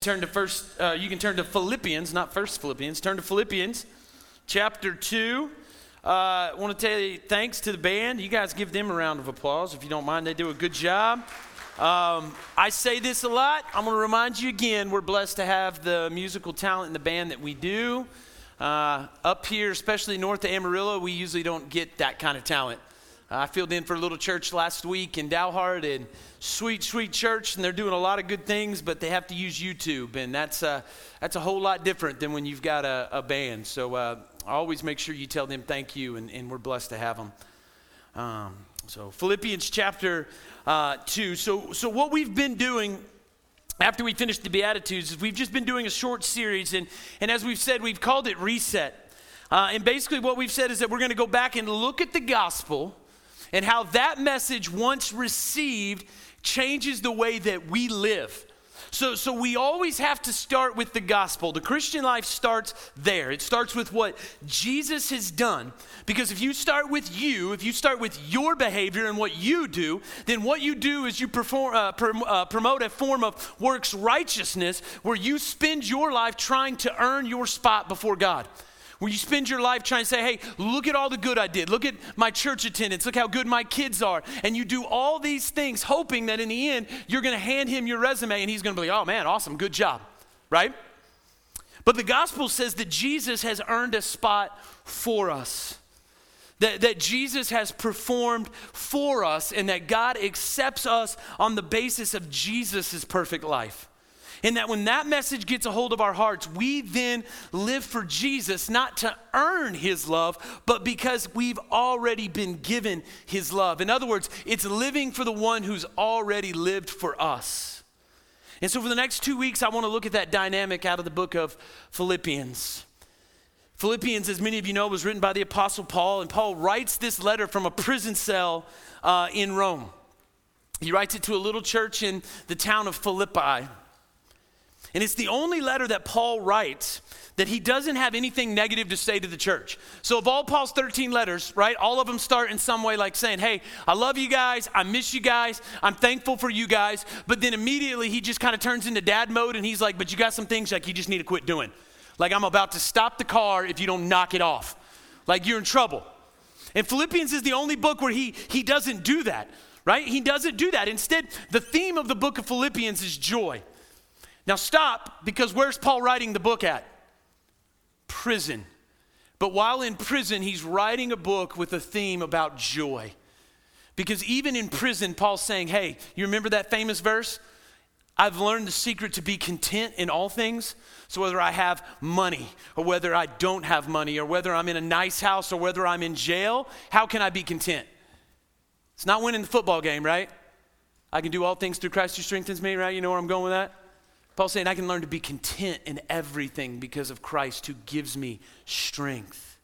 turn to first uh, you can turn to philippians not first philippians turn to philippians chapter 2 i uh, want to tell you thanks to the band. You guys give them a round of applause if you don't mind. They do a good job. Um, i say this a lot. I'm going to remind you again we're blessed to have the musical talent in the band that we do. Uh, up here especially north of amarillo we usually don't get that kind of talent I filled in for a little church last week in Dalhart, and sweet, sweet church, and they're doing a lot of good things, but they have to use YouTube, and that's uh, that's a whole lot different than when you've got a, a band. So uh, always make sure you tell them thank you, and, and we're blessed to have them. Um, so Philippians chapter uh, two. So so what we've been doing after we finished the Beatitudes is we've just been doing a short series, and and as we've said, we've called it Reset. Uh, and basically, what we've said is that we're going to go back and look at the gospel and how that message, once received, changes the way that we live. So, so we always have to start with the gospel. The Christian life starts there. It starts with what Jesus has done. Because if you start with you, if you start with your behavior and what you do, then what you do is you perform, uh, uh, promote a form of works righteousness where you spend your life trying to earn your spot before God where you spend your life trying to say, hey, look at all the good I did. Look at my church attendance. Look how good my kids are. And you do all these things hoping that in the end, you're going to hand him your resume and he's going to be like, oh man, awesome, good job, right? But the gospel says that Jesus has earned a spot for us. That, that Jesus has performed for us and that God accepts us on the basis of Jesus' perfect life. And that when that message gets a hold of our hearts, we then live for Jesus, not to earn his love, but because we've already been given his love. In other words, it's living for the one who's already lived for us. And so for the next two weeks, I want to look at that dynamic out of the book of Philippians. Philippians, as many of you know, was written by the Apostle Paul, and Paul writes this letter from a prison cell uh, in Rome. He writes it to a little church in the town of Philippi. And it's the only letter that Paul writes that he doesn't have anything negative to say to the church. So, of all Paul's 13 letters, right, all of them start in some way like saying, Hey, I love you guys. I miss you guys. I'm thankful for you guys. But then immediately he just kind of turns into dad mode and he's like, But you got some things like you just need to quit doing. Like, I'm about to stop the car if you don't knock it off. Like, you're in trouble. And Philippians is the only book where he, he doesn't do that, right? He doesn't do that. Instead, the theme of the book of Philippians is joy. Now stop, because where's Paul writing the book at? Prison. But while in prison, he's writing a book with a theme about joy. Because even in prison, Paul's saying, hey, you remember that famous verse? I've learned the secret to be content in all things. So, whether I have money or whether I don't have money or whether I'm in a nice house or whether I'm in jail, how can I be content? It's not winning the football game, right? I can do all things through Christ who strengthens me, right? You know where I'm going with that? Paul's saying, I can learn to be content in everything because of Christ who gives me strength.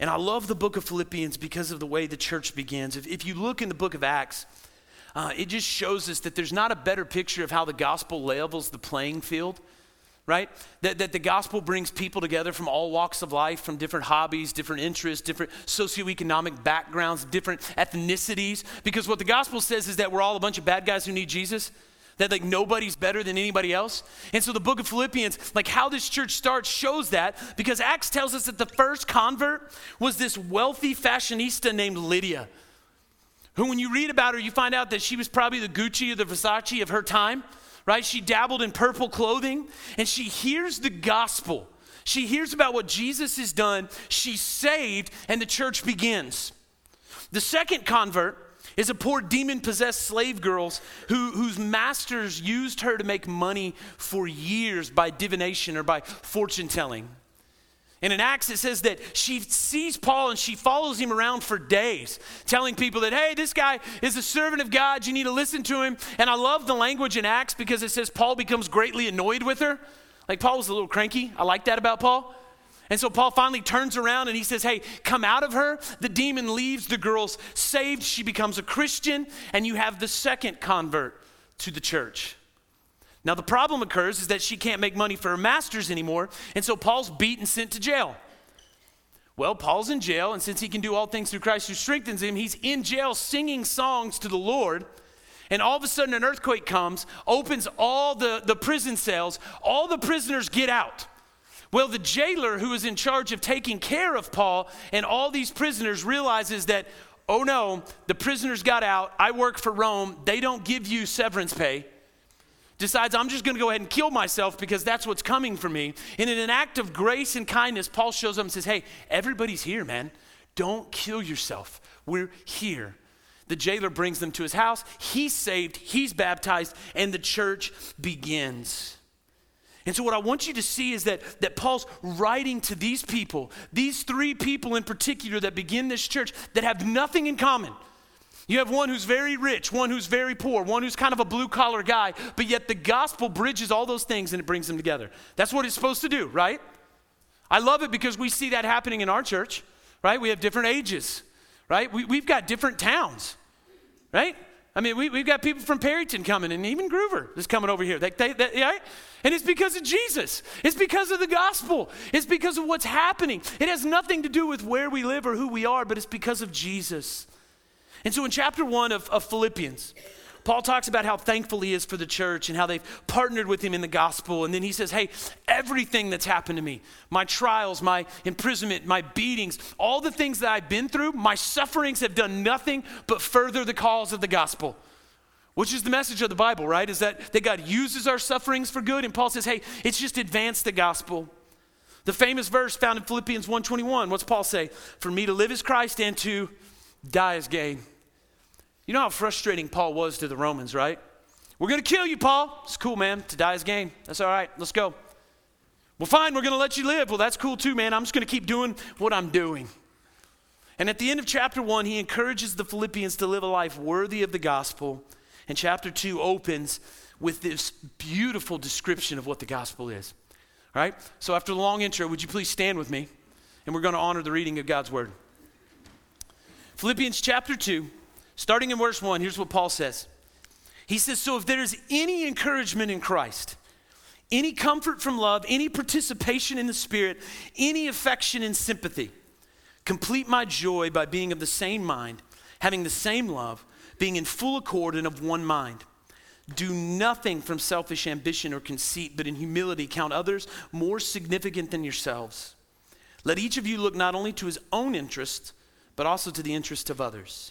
And I love the book of Philippians because of the way the church begins. If, if you look in the book of Acts, uh, it just shows us that there's not a better picture of how the gospel levels the playing field right? That, that the gospel brings people together from all walks of life, from different hobbies, different interests, different socioeconomic backgrounds, different ethnicities. Because what the gospel says is that we're all a bunch of bad guys who need Jesus that like nobody's better than anybody else. And so the book of Philippians, like how this church starts, shows that because Acts tells us that the first convert was this wealthy fashionista named Lydia, who, when you read about her, you find out that she was probably the Gucci or the Versace of her time, right? She dabbled in purple clothing and she hears the gospel. She hears about what Jesus has done. She's saved, and the church begins. The second convert is a poor demon possessed slave girl who, whose masters used her to make money for years by divination or by fortune telling. And in Acts, it says that she sees Paul and she follows him around for days, telling people that, hey, this guy is a servant of God. You need to listen to him. And I love the language in Acts because it says Paul becomes greatly annoyed with her. Like Paul was a little cranky. I like that about Paul. And so Paul finally turns around and he says, Hey, come out of her. The demon leaves, the girl's saved, she becomes a Christian, and you have the second convert to the church. Now, the problem occurs is that she can't make money for her masters anymore, and so Paul's beat and sent to jail. Well, Paul's in jail, and since he can do all things through Christ who strengthens him, he's in jail singing songs to the Lord. And all of a sudden, an earthquake comes, opens all the, the prison cells, all the prisoners get out. Well, the jailer who is in charge of taking care of Paul and all these prisoners realizes that, oh no, the prisoners got out. I work for Rome. They don't give you severance pay. Decides, I'm just going to go ahead and kill myself because that's what's coming for me. And in an act of grace and kindness, Paul shows up and says, Hey, everybody's here, man. Don't kill yourself. We're here. The jailer brings them to his house. He's saved, he's baptized, and the church begins. And so, what I want you to see is that, that Paul's writing to these people, these three people in particular that begin this church that have nothing in common. You have one who's very rich, one who's very poor, one who's kind of a blue collar guy, but yet the gospel bridges all those things and it brings them together. That's what it's supposed to do, right? I love it because we see that happening in our church, right? We have different ages, right? We, we've got different towns, right? I mean, we, we've got people from Perryton coming, and even Gruver is coming over here. They, they, they, right? And it's because of Jesus. It's because of the gospel. It's because of what's happening. It has nothing to do with where we live or who we are, but it's because of Jesus. And so in chapter one of, of Philippians, Paul talks about how thankful he is for the church and how they've partnered with him in the gospel. And then he says, Hey, everything that's happened to me, my trials, my imprisonment, my beatings, all the things that I've been through, my sufferings have done nothing but further the cause of the gospel. Which is the message of the Bible, right? Is that, that God uses our sufferings for good. And Paul says, hey, it's just advance the gospel. The famous verse found in Philippians 1:21, what's Paul say? For me to live is Christ and to die is gain. You know how frustrating Paul was to the Romans, right? We're going to kill you, Paul. It's cool, man. To die is gain. That's all right. Let's go. Well, fine, we're going to let you live. Well, that's cool too, man. I'm just going to keep doing what I'm doing. And at the end of chapter one, he encourages the Philippians to live a life worthy of the gospel. And chapter two opens with this beautiful description of what the gospel is. All right? So, after the long intro, would you please stand with me? And we're going to honor the reading of God's word. Philippians chapter 2, starting in verse 1, here's what Paul says. He says, So if there is any encouragement in Christ, any comfort from love, any participation in the Spirit, any affection and sympathy, complete my joy by being of the same mind, having the same love, being in full accord and of one mind. Do nothing from selfish ambition or conceit, but in humility count others more significant than yourselves. Let each of you look not only to his own interests, but also to the interest of others.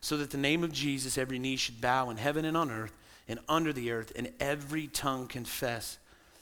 so that the name of Jesus every knee should bow in heaven and on earth and under the earth, and every tongue confess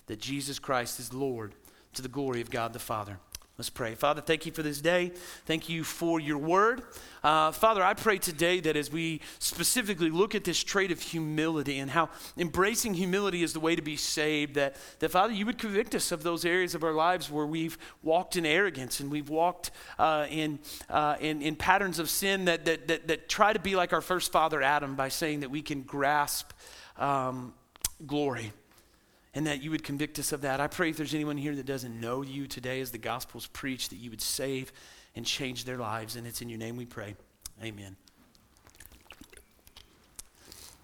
that Jesus Christ is Lord to the glory of God the Father. Let's pray. Father, thank you for this day. Thank you for your word. Uh, Father, I pray today that as we specifically look at this trait of humility and how embracing humility is the way to be saved, that, that Father, you would convict us of those areas of our lives where we've walked in arrogance and we've walked uh, in, uh, in, in patterns of sin that, that, that, that, try to be like our first father Adam by saying that we can grasp um, glory and that you would convict us of that. I pray if there's anyone here that doesn't know you today as the gospel's preached, that you would save and change their lives. And it's in your name we pray. Amen.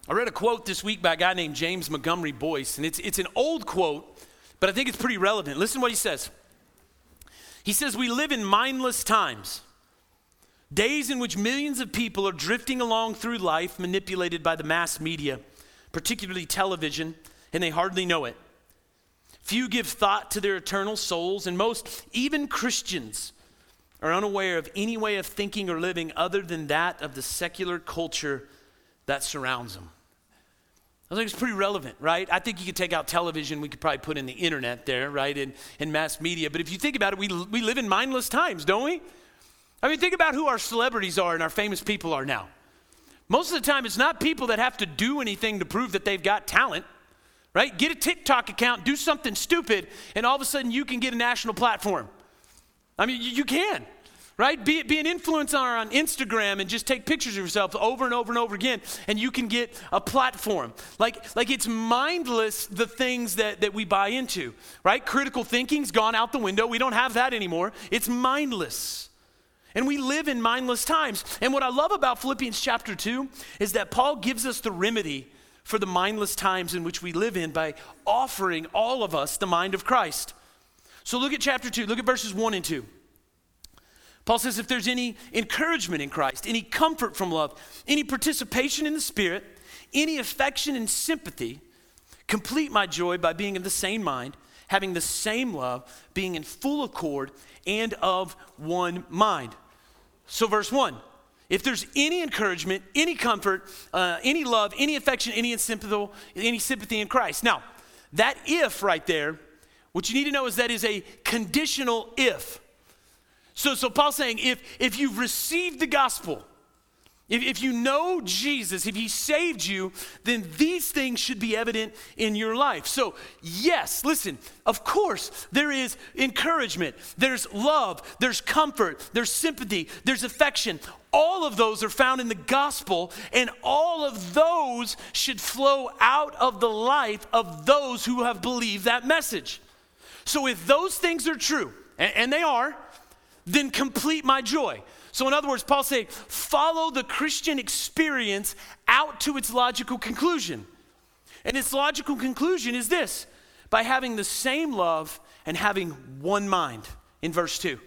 I read a quote this week by a guy named James Montgomery Boice, and it's, it's an old quote, but I think it's pretty relevant. Listen to what he says. He says, We live in mindless times, days in which millions of people are drifting along through life, manipulated by the mass media, particularly television and they hardly know it. Few give thought to their eternal souls, and most, even Christians, are unaware of any way of thinking or living other than that of the secular culture that surrounds them. I think it's pretty relevant, right? I think you could take out television, we could probably put in the internet there, right, and, mass media. But if you think about it, we, we live in mindless times, don't we? I mean, think about who our celebrities are and our famous people are now. Most of the time, it's not people that have to do anything to prove that they've got talent right? Get a TikTok account, do something stupid, and all of a sudden you can get a national platform. I mean, you, you can, right? Be, be an influencer on Instagram and just take pictures of yourself over and over and over again, and you can get a platform. Like, like it's mindless the things that, that we buy into, right? Critical thinking's gone out the window. We don't have that anymore. It's mindless. And we live in mindless times. And what I love about Philippians chapter 2 is that Paul gives us the remedy for the mindless times in which we live in by offering all of us the mind of Christ. So look at chapter 2, look at verses 1 and 2. Paul says, if there's any encouragement in Christ, any comfort from love, any participation in the Spirit, any affection and sympathy, complete my joy by being of the same mind, having the same love, being in full accord, and of one mind. So, verse 1 if there's any encouragement, any comfort, uh, any love, any affection, any sympathy, any sympathy in Christ. Now, that if right there, what you need to know is that is a conditional if. So, so Paul's saying if, if you've received the gospel, if, if you know Jesus, if he saved you, then these things should be evident in your life. So, yes, listen, of course, there is encouragement, there's love, there's comfort, there's sympathy, there's affection. All of those are found in the gospel, and all of those should flow out of the life of those who have believed that message. So, if those things are true, and, and they are, then complete my joy. So, in other words, Paul's saying, follow the Christian experience out to its logical conclusion. And its logical conclusion is this by having the same love and having one mind in verse 2,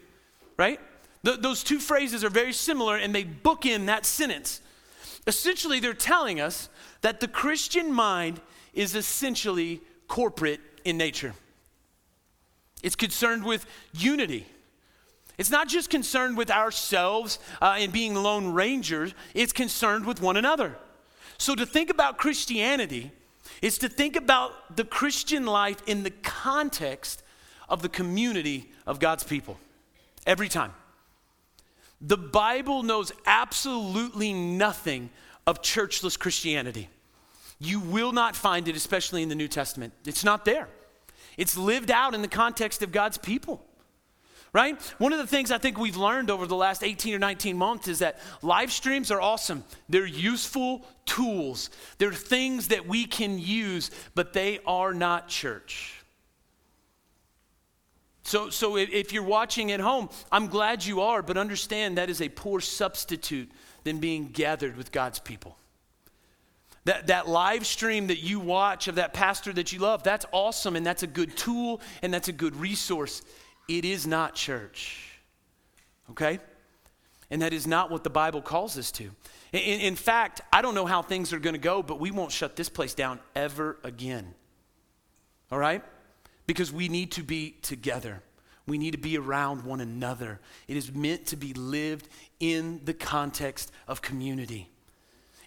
right? Th- those two phrases are very similar and they book in that sentence. Essentially, they're telling us that the Christian mind is essentially corporate in nature. It's concerned with unity. It's not just concerned with ourselves uh, and being lone rangers, it's concerned with one another. So to think about Christianity is to think about the Christian life in the context of the community of God's people every time. The Bible knows absolutely nothing of churchless Christianity. You will not find it, especially in the New Testament. It's not there. It's lived out in the context of God's people right? One of the things I think we've learned over the last 18 or 19 months is that live streams are awesome. They're useful tools, they're things that we can use, but they are not church. So, so if you're watching at home, I'm glad you are, but understand that is a poor substitute than being gathered with God's people. That, that live stream that you watch of that pastor that you love, that's awesome and that's a good tool and that's a good resource. It is not church. Okay? And that is not what the Bible calls us to. In, in fact, I don't know how things are going to go, but we won't shut this place down ever again. All right? Because we need to be together. We need to be around one another. It is meant to be lived in the context of community.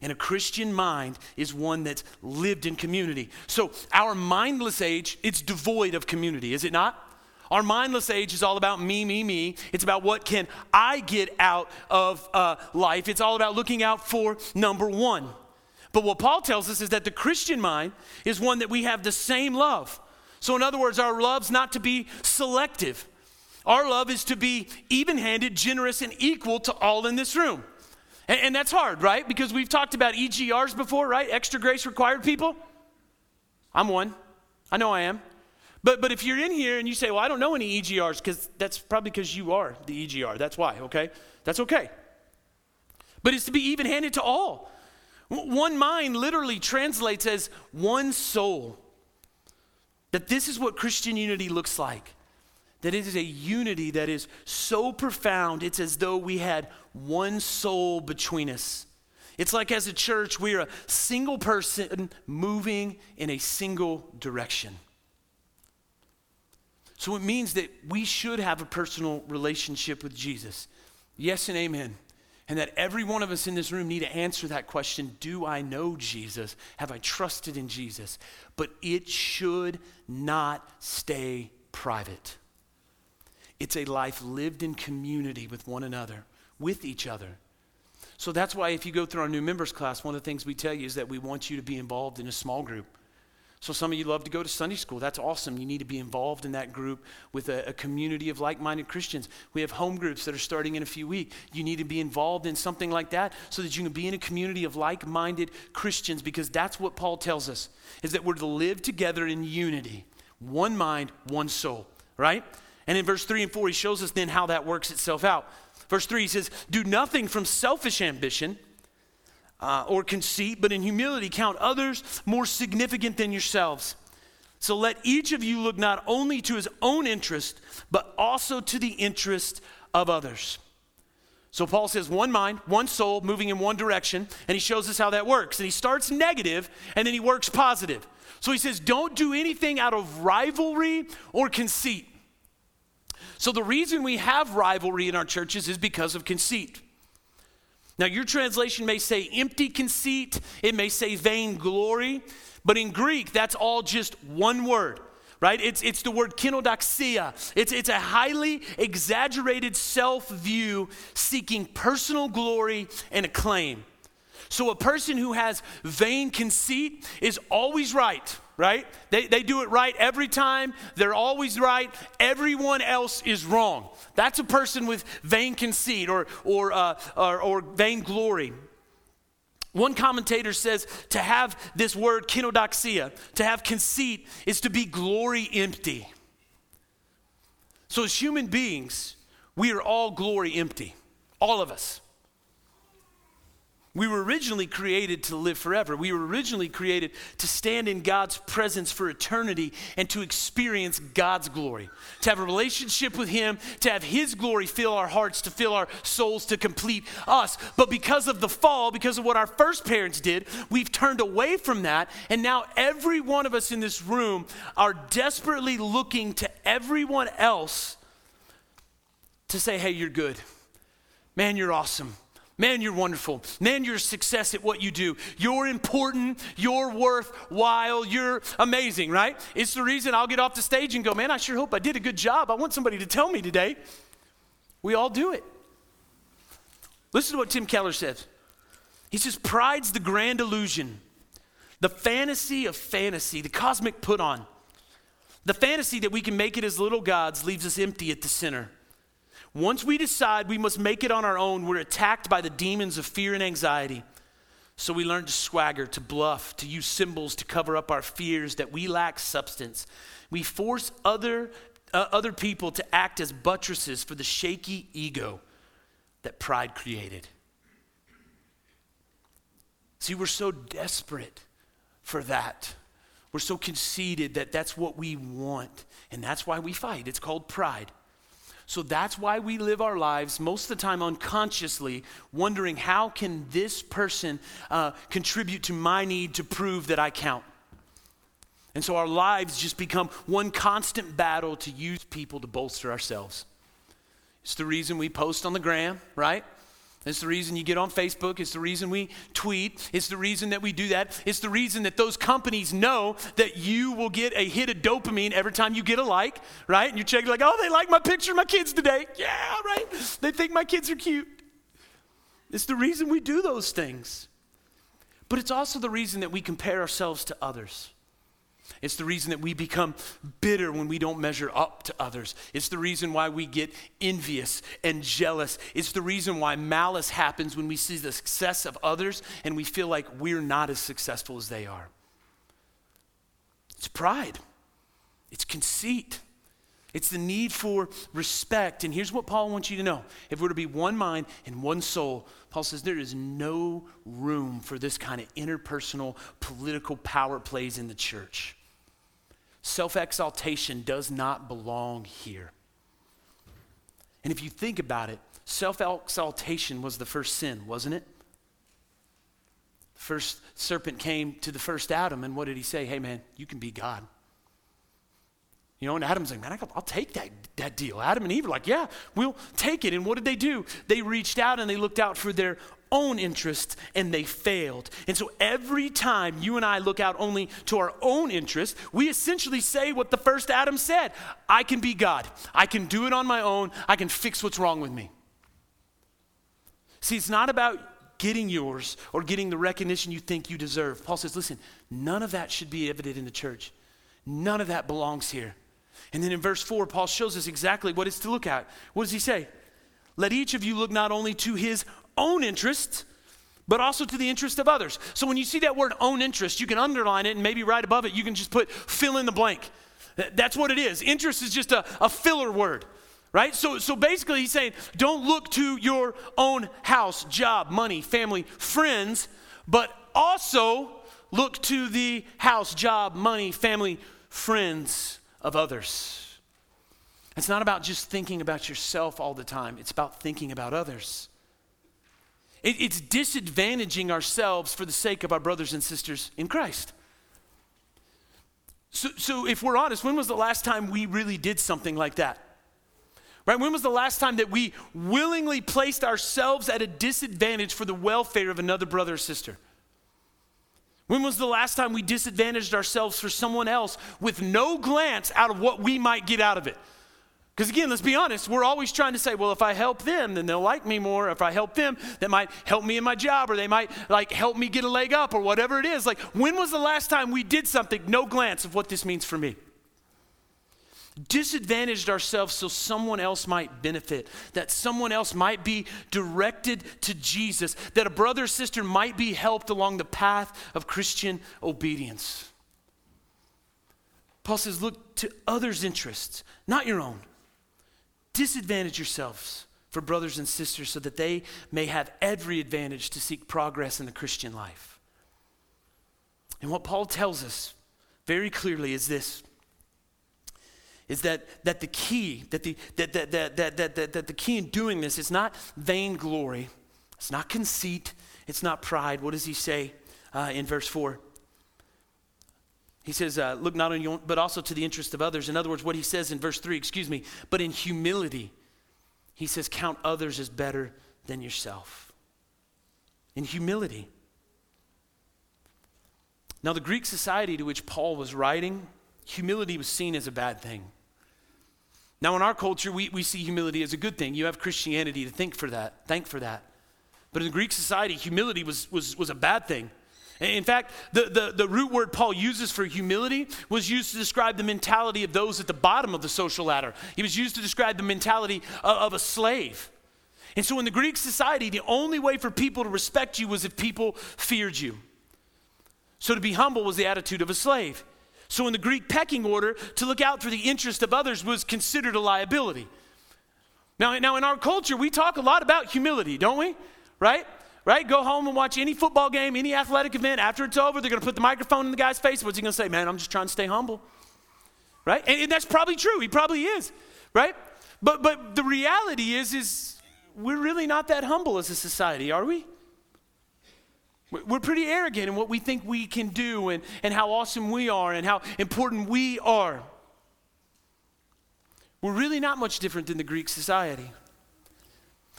And a Christian mind is one that's lived in community. So, our mindless age, it's devoid of community, is it not? Our mindless age is all about me, me, me. It's about what can I get out of uh, life. It's all about looking out for number one. But what Paul tells us is that the Christian mind is one that we have the same love. So, in other words, our love's not to be selective. Our love is to be even handed, generous, and equal to all in this room. And, and that's hard, right? Because we've talked about EGRs before, right? Extra grace required people. I'm one. I know I am. But, but if you're in here and you say, well, I don't know any EGRs, because that's probably because you are the EGR. That's why, okay? That's okay. But it's to be even handed to all. One mind literally translates as one soul. That this is what Christian unity looks like. That it is a unity that is so profound, it's as though we had one soul between us. It's like as a church, we're a single person moving in a single direction. So it means that we should have a personal relationship with Jesus. Yes and amen. And that every one of us in this room need to answer that question Do I know Jesus? Have I trusted in Jesus? But it should not stay private. It's a life lived in community with one another, with each other. So that's why, if you go through our new members class, one of the things we tell you is that we want you to be involved in a small group So, some of you love to go to Sunday school. That's awesome. You need to be involved in that group with a, a community of like minded Christians. We have home groups that are starting in a few weeks. You need to be involved in something like that so that you can be in a community of like minded Christians because that's what Paul tells us is that we're to live together in unity, one mind, one soul, right? And in verse 3 and 4, he shows us then how that works itself out. Verse 3, he says, Do nothing from selfish ambition uh, or conceit, but in humility count others more significant than yourselves. So let each of you look not only to his own interest, but also to the interest of others. So Paul says, one mind, one soul, moving in one direction, and he shows us how that works. And he starts negative, and then he works positive. So he says, don't do anything out of rivalry or conceit. So the reason we have rivalry in our churches is because of conceit. Now, your translation may say empty conceit, it may say vain glory, but in Greek, that's all just one word, right? It's, it's the word kenodoxia. It's, it's a highly exaggerated self view seeking personal glory and acclaim. So, a person who has vain conceit is always right, right? They, they do it right every time. They're always right. Everyone else is wrong. That's a person with vain conceit or, or, uh, or, or vain glory. One commentator says to have this word kenodoxia, to have conceit, is to be glory empty. So, as human beings, we are all glory empty, all of us. We were originally created to live forever. We were originally created to stand in God's presence for eternity and to experience God's glory, to have a relationship with Him, to have His glory fill our hearts, to fill our souls, to complete us. But because of the fall, because of what our first parents did, we've turned away from that. And now every one of us in this room are desperately looking to everyone else to say, hey, you're good. Man, you're awesome. Man, you're wonderful. Man, you're a success at what you do. You're important. You're worthwhile. You're amazing, right? It's the reason I'll get off the stage and go, man, I sure hope I did a good job. I want somebody to tell me today. We all do it. Listen to what Tim Keller says. He says, Pride's the grand illusion, the fantasy of fantasy, the cosmic put on. The fantasy that we can make it as little gods leaves us empty at the center. Once we decide we must make it on our own, we're attacked by the demons of fear and anxiety. So we learn to swagger, to bluff, to use symbols to cover up our fears that we lack substance. We force other, uh, other people to act as buttresses for the shaky ego that pride created. See, we're so desperate for that. We're so conceited that that's what we want. And that's why we fight. It's called pride. So that's why we live our lives most of the time unconsciously, wondering how can this person uh, contribute to my need to prove that I count. And so our lives just become one constant battle to use people to bolster ourselves. It's the reason we post on the gram, right? It's the reason you get on Facebook. It's the reason we tweet. It's the reason that we do that. It's the reason that those companies know that you will get a hit of dopamine every time you get a like, right? And you're checking, like, oh, they like my picture of my kids today. Yeah, right? They think my kids are cute. It's the reason we do those things. But it's also the reason that we compare ourselves to others. It's the reason that we become bitter when we don't measure up to others. It's the reason why we get envious and jealous. It's the reason why malice happens when we see the success of others and we feel like we're not as successful as they are. It's pride, it's conceit. It's the need for respect. And here's what Paul wants you to know if we're to be one mind and one soul, Paul says there is no room for this kind of interpersonal political power plays in the church. Self exaltation does not belong here. And if you think about it, self exaltation was the first sin, wasn't it? The first serpent came to the first Adam, and what did he say? Hey, man, you can be God. You know, and Adam's like, man, I'll take that, that deal. Adam and Eve are like, yeah, we'll take it. And what did they do? They reached out and they looked out for their own interests and they failed. And so every time you and I look out only to our own interests, we essentially say what the first Adam said I can be God. I can do it on my own. I can fix what's wrong with me. See, it's not about getting yours or getting the recognition you think you deserve. Paul says, listen, none of that should be evident in the church. None of that belongs here. And then in verse 4, Paul shows us exactly what is to look at. What does he say? Let each of you look not only to his own interests, but also to the interest of others. So when you see that word own interest, you can underline it and maybe right above it, you can just put fill in the blank. That's what it is. Interest is just a, a filler word, right? So, so basically, he's saying don't look to your own house, job, money, family, friends, but also look to the house, job, money, family, friends of others. It's not about just thinking about yourself all the time, it's about thinking about others. It, it's disadvantaging ourselves for the sake of our brothers and sisters in Christ. So, so, if we're honest, when was the last time we really did something like that? Right? When was the last time that we willingly placed ourselves at a disadvantage for the welfare of another brother or sister? When was the last time we disadvantaged ourselves for someone else with no glance out of what we might get out of it? Because again, let's be honest, we're always trying to say, well, if I help them, then they'll like me more. If I help them, that might help me in my job, or they might like help me get a leg up, or whatever it is. Like, when was the last time we did something, no glance of what this means for me? Disadvantaged ourselves so someone else might benefit, that someone else might be directed to Jesus, that a brother or sister might be helped along the path of Christian obedience. Paul says, look to others' interests, not your own disadvantage yourselves for brothers and sisters so that they may have every advantage to seek progress in the Christian life. And what Paul tells us very clearly is this is that, that the key that the, that, that, that, that, that, that, that the key in doing this is not vainglory it's not conceit it's not pride what does he say uh, in verse 4 he says, uh, look not on your, but also to the interest of others. In other words, what he says in verse 3, excuse me, but in humility, he says, count others as better than yourself. In humility. Now, the Greek society to which Paul was writing, humility was seen as a bad thing. Now, in our culture, we, we see humility as a good thing. You have Christianity to think for that, thank for that. But in Greek society, humility was, was, was a bad thing. In fact, the, the, the, root word Paul uses for humility was used to describe the mentality of those at the bottom of the social ladder. He was used to describe the mentality of, of a slave. And so in the Greek society, the only way for people to respect you was if people feared you. So to be humble was the attitude of a slave. So in the Greek pecking order, to look out for the interest of others was considered a liability. Now, now in our culture, we talk a lot about humility, don't we? Right? right? Go home and watch any football game, any athletic event. After it's over, they're going to put the microphone in the guy's face. What's he going to say? Man, I'm just trying to stay humble. Right? And, and that's probably true. He probably is. Right? But, but the reality is, is we're really not that humble as a society, are we? We're pretty arrogant in what we think we can do and, and how awesome we are and how important we are. We're really not much different than the Greek society.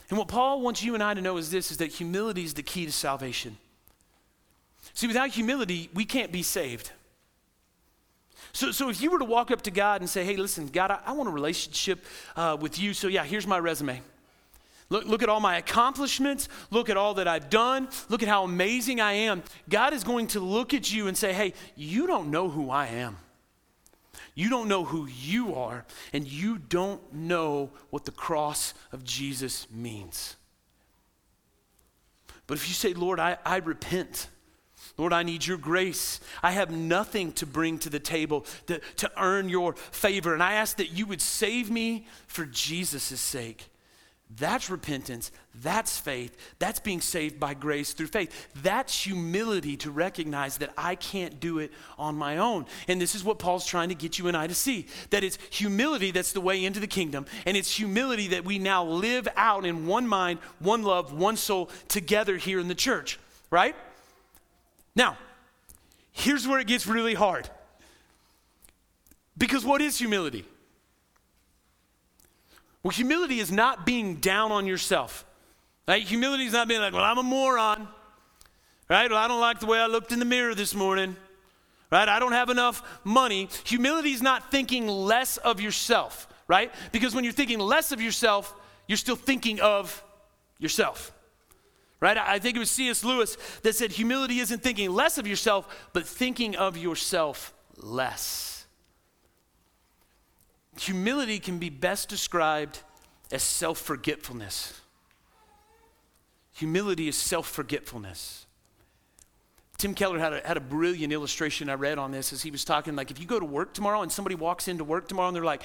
And what Paul wants you and I to know is this is that humility is the key to salvation. See, without humility, we can't be saved. So, so if you were to walk up to God and say, hey, listen, God, I, I want a relationship uh, with you, so yeah, here's my resume. Look, look at all my accomplishments. Look at all that I've done. Look at how amazing I am. God is going to look at you and say, hey, you don't know who I am. You don't know who you are, and you don't know what the cross of Jesus means. But if you say, Lord, I, I repent. Lord, I need your grace. I have nothing to bring to the table to, to earn your favor. And I ask that you would save me for Jesus' sake. That's repentance. That's faith. That's being saved by grace through faith. That's humility to recognize that I can't do it on my own. And this is what Paul's trying to get you and I to see that it's humility that's the way into the kingdom. And it's humility that we now live out in one mind, one love, one soul together here in the church, right? Now, here's where it gets really hard. Because what is humility? Well, humility is not being down on yourself. Right? Humility is not being like, well, I'm a moron. Right? Well, I don't like the way I looked in the mirror this morning. Right? I don't have enough money. Humility is not thinking less of yourself, right? Because when you're thinking less of yourself, you're still thinking of yourself. Right? I think it was C.S. Lewis that said humility isn't thinking less of yourself, but thinking of yourself less. Humility can be best described as self forgetfulness. Humility is self forgetfulness. Tim Keller had a, had a brilliant illustration I read on this as he was talking like if you go to work tomorrow and somebody walks into work tomorrow and they're like,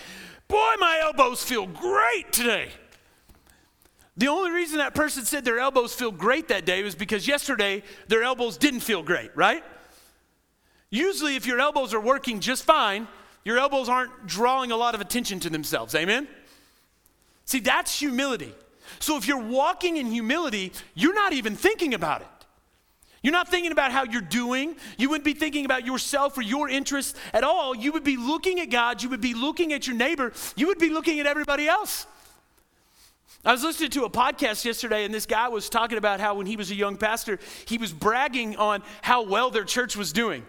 Boy, my elbows feel great today. The only reason that person said their elbows feel great that day was because yesterday their elbows didn't feel great, right? Usually, if your elbows are working just fine, your elbows aren't drawing a lot of attention to themselves. Amen? See, that's humility. So if you're walking in humility, you're not even thinking about it. You're not thinking about how you're doing. You wouldn't be thinking about yourself or your interests at all. You would be looking at God. You would be looking at your neighbor. You would be looking at everybody else. I was listening to a podcast yesterday, and this guy was talking about how when he was a young pastor, he was bragging on how well their church was doing.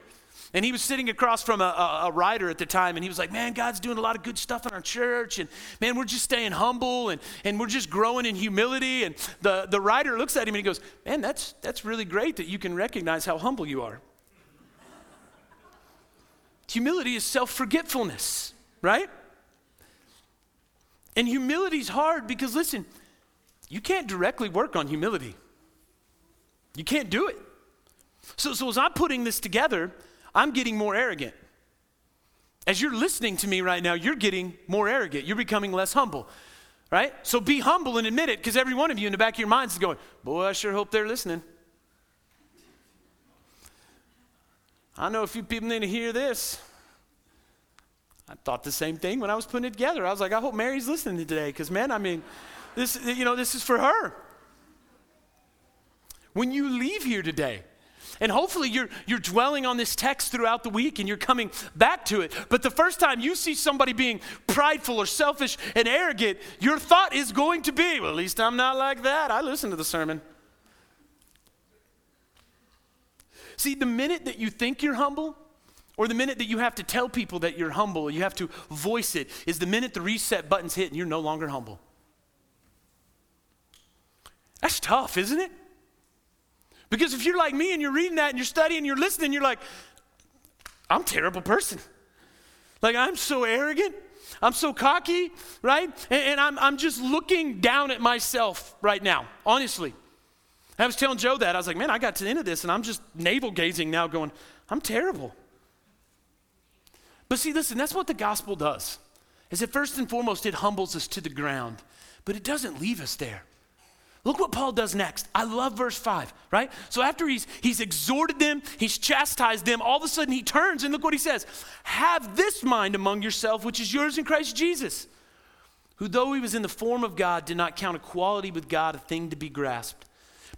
And he was sitting across from a, a, a, writer at the time, and he was like, Man, God's doing a lot of good stuff in our church. And man, we're just staying humble and, and we're just growing in humility. And the, the writer looks at him and he goes, Man, that's, that's really great that you can recognize how humble you are. Humility is self forgetfulness, right? And humility's hard because, listen, you can't directly work on humility. You can't do it. So, so as I'm putting this together, I'm getting more arrogant. As you're listening to me right now, you're getting more arrogant. You're becoming less humble, right? So be humble and admit it because every one of you in the back of your minds is going, Boy, I sure hope they're listening. I know a few people need to hear this. I thought the same thing when I was putting it together. I was like, I hope Mary's listening today because, man, I mean, this, you know, this is for her. When you leave here today, and hopefully you're, you're dwelling on this text throughout the week and you're coming back to it. But the first time you see somebody being prideful or selfish and arrogant, your thought is going to be, well, at least I'm not like that. I listened to the sermon. See, the minute that you think you're humble, or the minute that you have to tell people that you're humble, you have to voice it, is the minute the reset button's hit and you're no longer humble. That's tough, isn't it? Because if you're like me and you're reading that and you're studying, and you're listening, you're like, I'm a terrible person. Like, I'm so arrogant. I'm so cocky, right? And, and, I'm, I'm just looking down at myself right now, honestly. I was telling Joe that. I was like, man, I got to the end of this and I'm just navel gazing now, going, I'm terrible. But see, listen, that's what the gospel does. Is it first and foremost, it humbles us to the ground, but it doesn't leave us there. Look what Paul does next. I love verse 5, right? So after he's he's exhorted them, he's chastised them, all of a sudden he turns and look what he says. Have this mind among yourself which is yours in Christ Jesus, who though he was in the form of God did not count equality with God a thing to be grasped,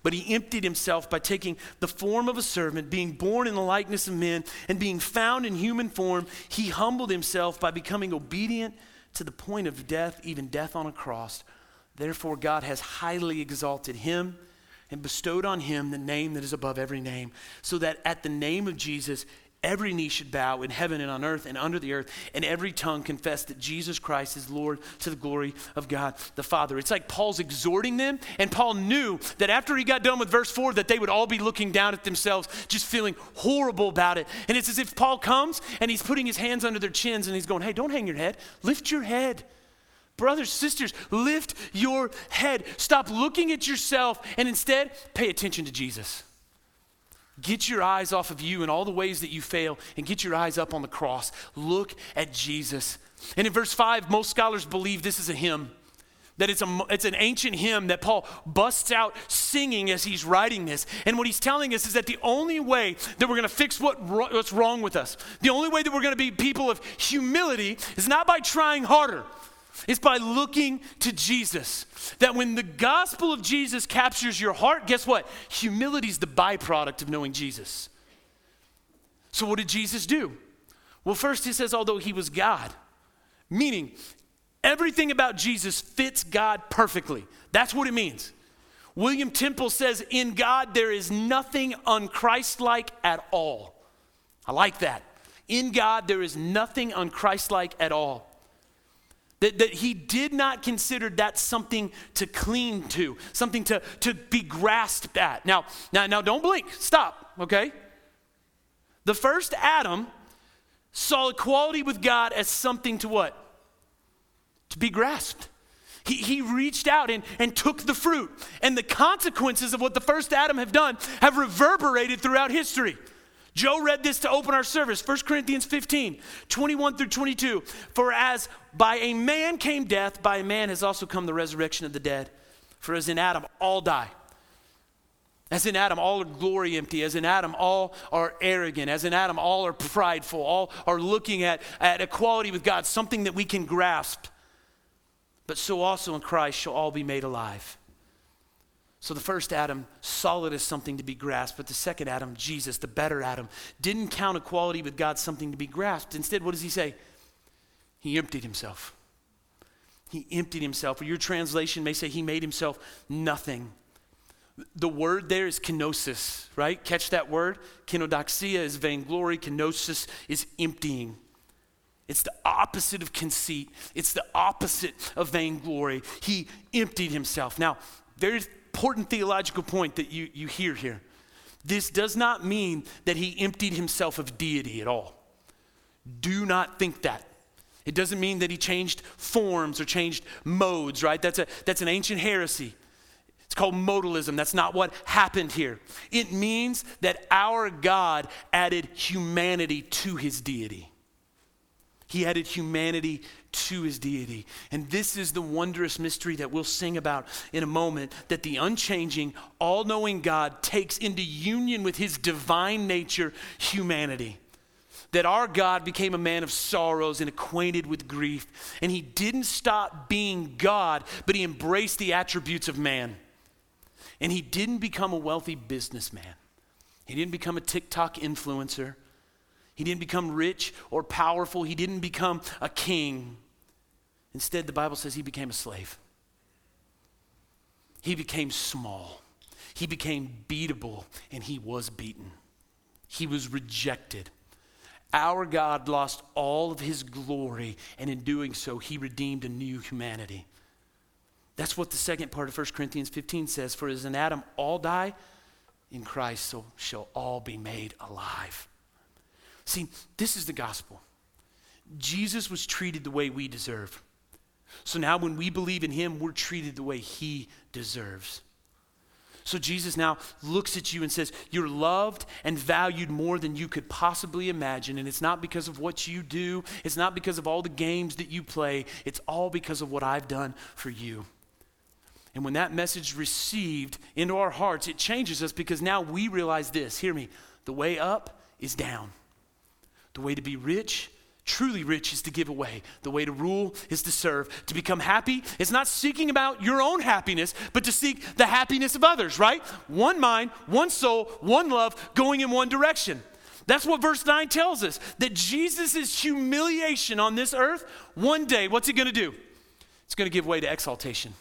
but he emptied himself by taking the form of a servant, being born in the likeness of men, and being found in human form, he humbled himself by becoming obedient to the point of death, even death on a cross. Therefore, God has highly exalted him and bestowed on him the name that is above every name, so that at the name of Jesus, every knee should bow in heaven and on earth and under the earth, and every tongue confess that Jesus Christ is Lord to the glory of God the Father. It's like Paul's exhorting them, and Paul knew that after he got done with verse 4, that they would all be looking down at themselves, just feeling horrible about it. And it's as if Paul comes and he's putting his hands under their chins and he's going, Hey, don't hang your head, lift your head. Brothers, sisters, lift your head. Stop looking at yourself and instead pay attention to Jesus. Get your eyes off of you and all the ways that you fail and get your eyes up on the cross. Look at Jesus. And in verse 5, most scholars believe this is a hymn, that it's, a, it's an ancient hymn that Paul busts out singing as he's writing this. And what he's telling us is that the only way that we're going to fix what, what's wrong with us, the only way that we're going to be people of humility is not by trying harder it's by looking to Jesus. That when the gospel of Jesus captures your heart, guess what? Humility is the byproduct of knowing Jesus. So, what did Jesus do? Well, first, he says, although he was God, meaning everything about Jesus fits God perfectly. That's what it means. William Temple says, in God, there is nothing unchristlike at all. I like that. In God, there is nothing unchristlike at all. That, that he did not consider that something to cling to, something to, to be grasped at. Now, now, now, don't blink. Stop, okay? The first Adam saw equality with God as something to what? To be grasped. He, he reached out and, and took the fruit. And the consequences of what the first Adam have done have reverberated throughout history. Joe read this to open our service, 1 Corinthians 15, 21 through 22. For as by a man came death, by a man has also come the resurrection of the dead. For as in Adam all die. As in Adam, all are glory empty. As in Adam, all are arrogant. As in Adam, all are prideful. All are looking at, at equality with God, something that we can grasp. But so also in Christ shall all be made alive. So the first Adam solid as something to be grasped, but the second Adam, Jesus, the better Adam, didn't count equality with God something to be grasped. Instead, what does he say? He emptied himself. He emptied himself. Or your translation may say he made himself nothing. The word there is kenosis, right? Catch that word? Kenodoxia is vainglory, kenosis is emptying. It's the opposite of conceit. It's the opposite of vainglory. He emptied himself. Now, very important theological point that you, you hear here. This does not mean that he emptied himself of deity at all. Do not think that. It doesn't mean that he changed forms or changed modes, right? That's, a, that's an ancient heresy. It's called modalism. That's not what happened here. It means that our God added humanity to his deity. He added humanity to his deity. And this is the wondrous mystery that we'll sing about in a moment that the unchanging, all knowing God takes into union with his divine nature, humanity. That our God became a man of sorrows and acquainted with grief. And he didn't stop being God, but he embraced the attributes of man. And he didn't become a wealthy businessman, he didn't become a TikTok influencer. He didn't become rich or powerful. He didn't become a king. Instead, the Bible says he became a slave. He became small. He became beatable, and he was beaten. He was rejected. Our God lost all of his glory, and in doing so, he redeemed a new humanity. That's what the second part of 1 Corinthians 15 says For as in Adam all die, in Christ so shall all be made alive. See, this is the gospel. Jesus was treated the way we deserve. So now, when we believe in him, we're treated the way he deserves. So Jesus now looks at you and says, You're loved and valued more than you could possibly imagine. And it's not because of what you do, it's not because of all the games that you play, it's all because of what I've done for you. And when that message received into our hearts, it changes us because now we realize this hear me, the way up is down. The way to be rich, truly rich, is to give away. The way to rule is to serve. To become happy is not seeking about your own happiness, but to seek the happiness of others, right? One mind, one soul, one love, going in one direction. That's what verse 9 tells us that Jesus' humiliation on this earth, one day, what's it going to do? It's going to give way to exaltation.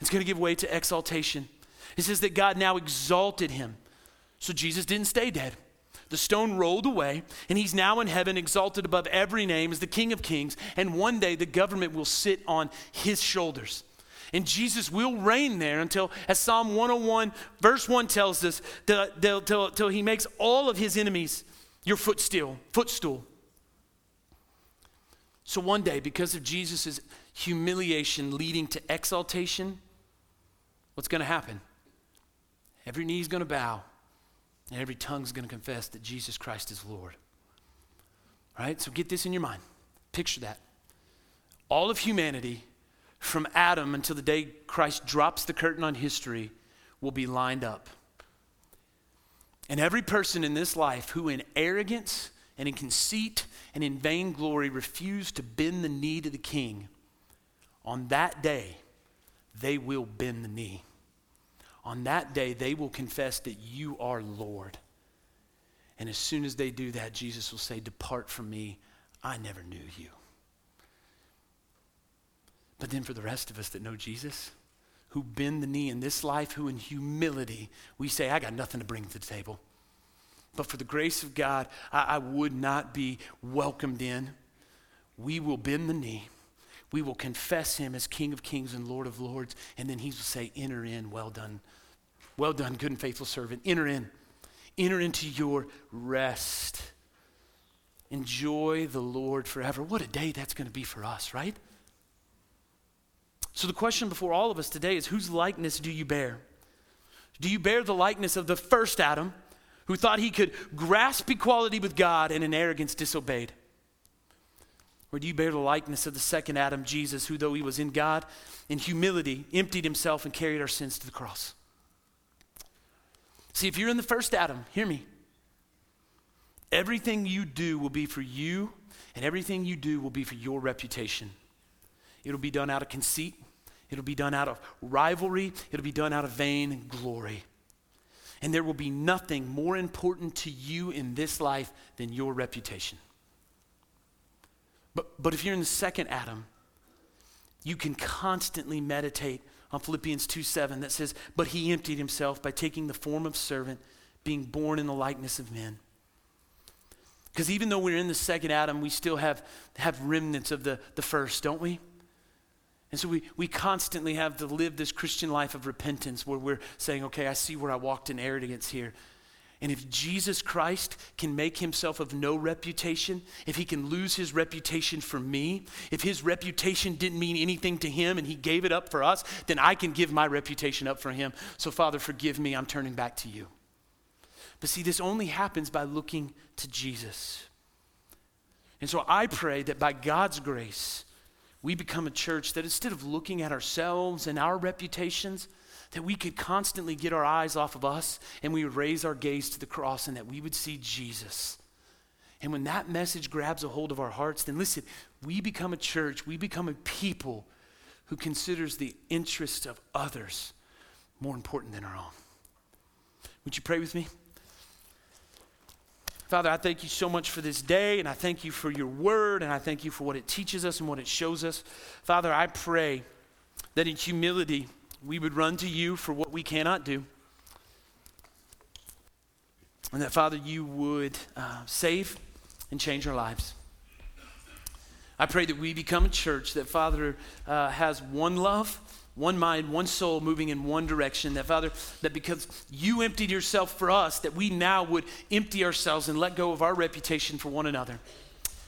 It's going to give way to exaltation. It says that God now exalted him. So Jesus didn't stay dead. The stone rolled away, and he's now in heaven, exalted above every name as the King of Kings. And one day the government will sit on his shoulders. And Jesus will reign there until, as Psalm 101, verse 1 tells us, till, he makes all of his enemies your footstool, footstool. So one day, because of Jesus' humiliation leading to exaltation, what's going to happen? Every knee is going to bow and every tongue is going to confess that Jesus Christ is Lord. All right? So get this in your mind. Picture that. All of humanity, from Adam until the day Christ drops the curtain on history, will be lined up. And every person in this life who, in arrogance and in conceit and in vainglory, refused to bend the knee to the king, on that day, they will bend the knee on that day, they will confess that you are Lord. And as soon as they do that, Jesus will say, Depart from me, I never knew you. But then for the rest of us that know Jesus, who bend the knee in this life, who in humility, we say, I got nothing to bring to the table. But for the grace of God, I, I would not be welcomed in. We will bend the knee we will confess him as King of Kings and Lord of Lords, and then he will say, Enter in, well done. Well done, good and faithful servant. Enter in. Enter into your rest. Enjoy the Lord forever. What a day that's going to be for us, right? So, the question before all of us today is whose likeness do you bear? Do you bear the likeness of the first Adam who thought he could grasp equality with God and in arrogance disobeyed? Or do you bear the likeness of the second Adam, Jesus, who, though he was in God, in humility, emptied himself and carried our sins to the cross? See, if you're in the first Adam, hear me. Everything you do will be for you, and everything you do will be for your reputation. It'll be done out of conceit, it'll be done out of rivalry, it'll be done out of vain glory. And there will be nothing more important to you in this life than your reputation. But, but if you're in the second Adam, you can constantly meditate on Philippians 2 7 that says, But he emptied himself by taking the form of servant, being born in the likeness of men. Because even though we're in the second Adam, we still have, have remnants of the, the first, don't we? And so we, we constantly have to live this Christian life of repentance where we're saying, okay, I see where I walked in arrogance here. And if Jesus Christ can make himself of no reputation, if he can lose his reputation for me, if his reputation didn't mean anything to him and he gave it up for us, then I can give my reputation up for him. So, Father, forgive me. I'm turning back to you. But see, this only happens by looking to Jesus. And so I pray that by God's grace, we become a church that instead of looking at ourselves and our reputations, that we could constantly get our eyes off of us and we would raise our gaze to the cross and that we would see Jesus. And when that message grabs a hold of our hearts, then listen, we become a church, we become a people who considers the interest of others more important than our own. Would you pray with me? Father, I thank you so much for this day, and I thank you for your word, and I thank you for what it teaches us and what it shows us. Father, I pray that in humility, we would run to you for what we cannot do. And that, Father, you would uh, save and change our lives. I pray that we become a church that, Father, uh, has one love, one mind, one soul moving in one direction. That, Father, that because you emptied yourself for us, that we now would empty ourselves and let go of our reputation for one another.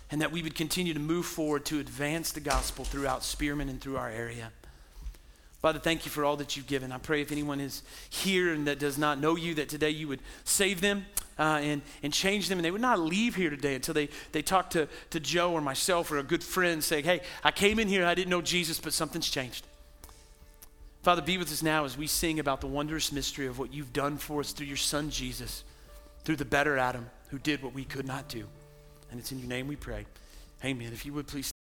And that we would continue to move forward to advance the gospel throughout Spearman and through our area. Father, thank you for all that you've given. I pray if anyone is here and that does not know you, that today you would save them uh, and, and change them. And they would not leave here today until they, they talk to, to Joe or myself or a good friend saying, hey, I came in here, I didn't know Jesus, but something's changed. Father, be with us now as we sing about the wondrous mystery of what you've done for us through your son Jesus, through the better Adam who did what we could not do. And it's in your name we pray. Amen. If you would please.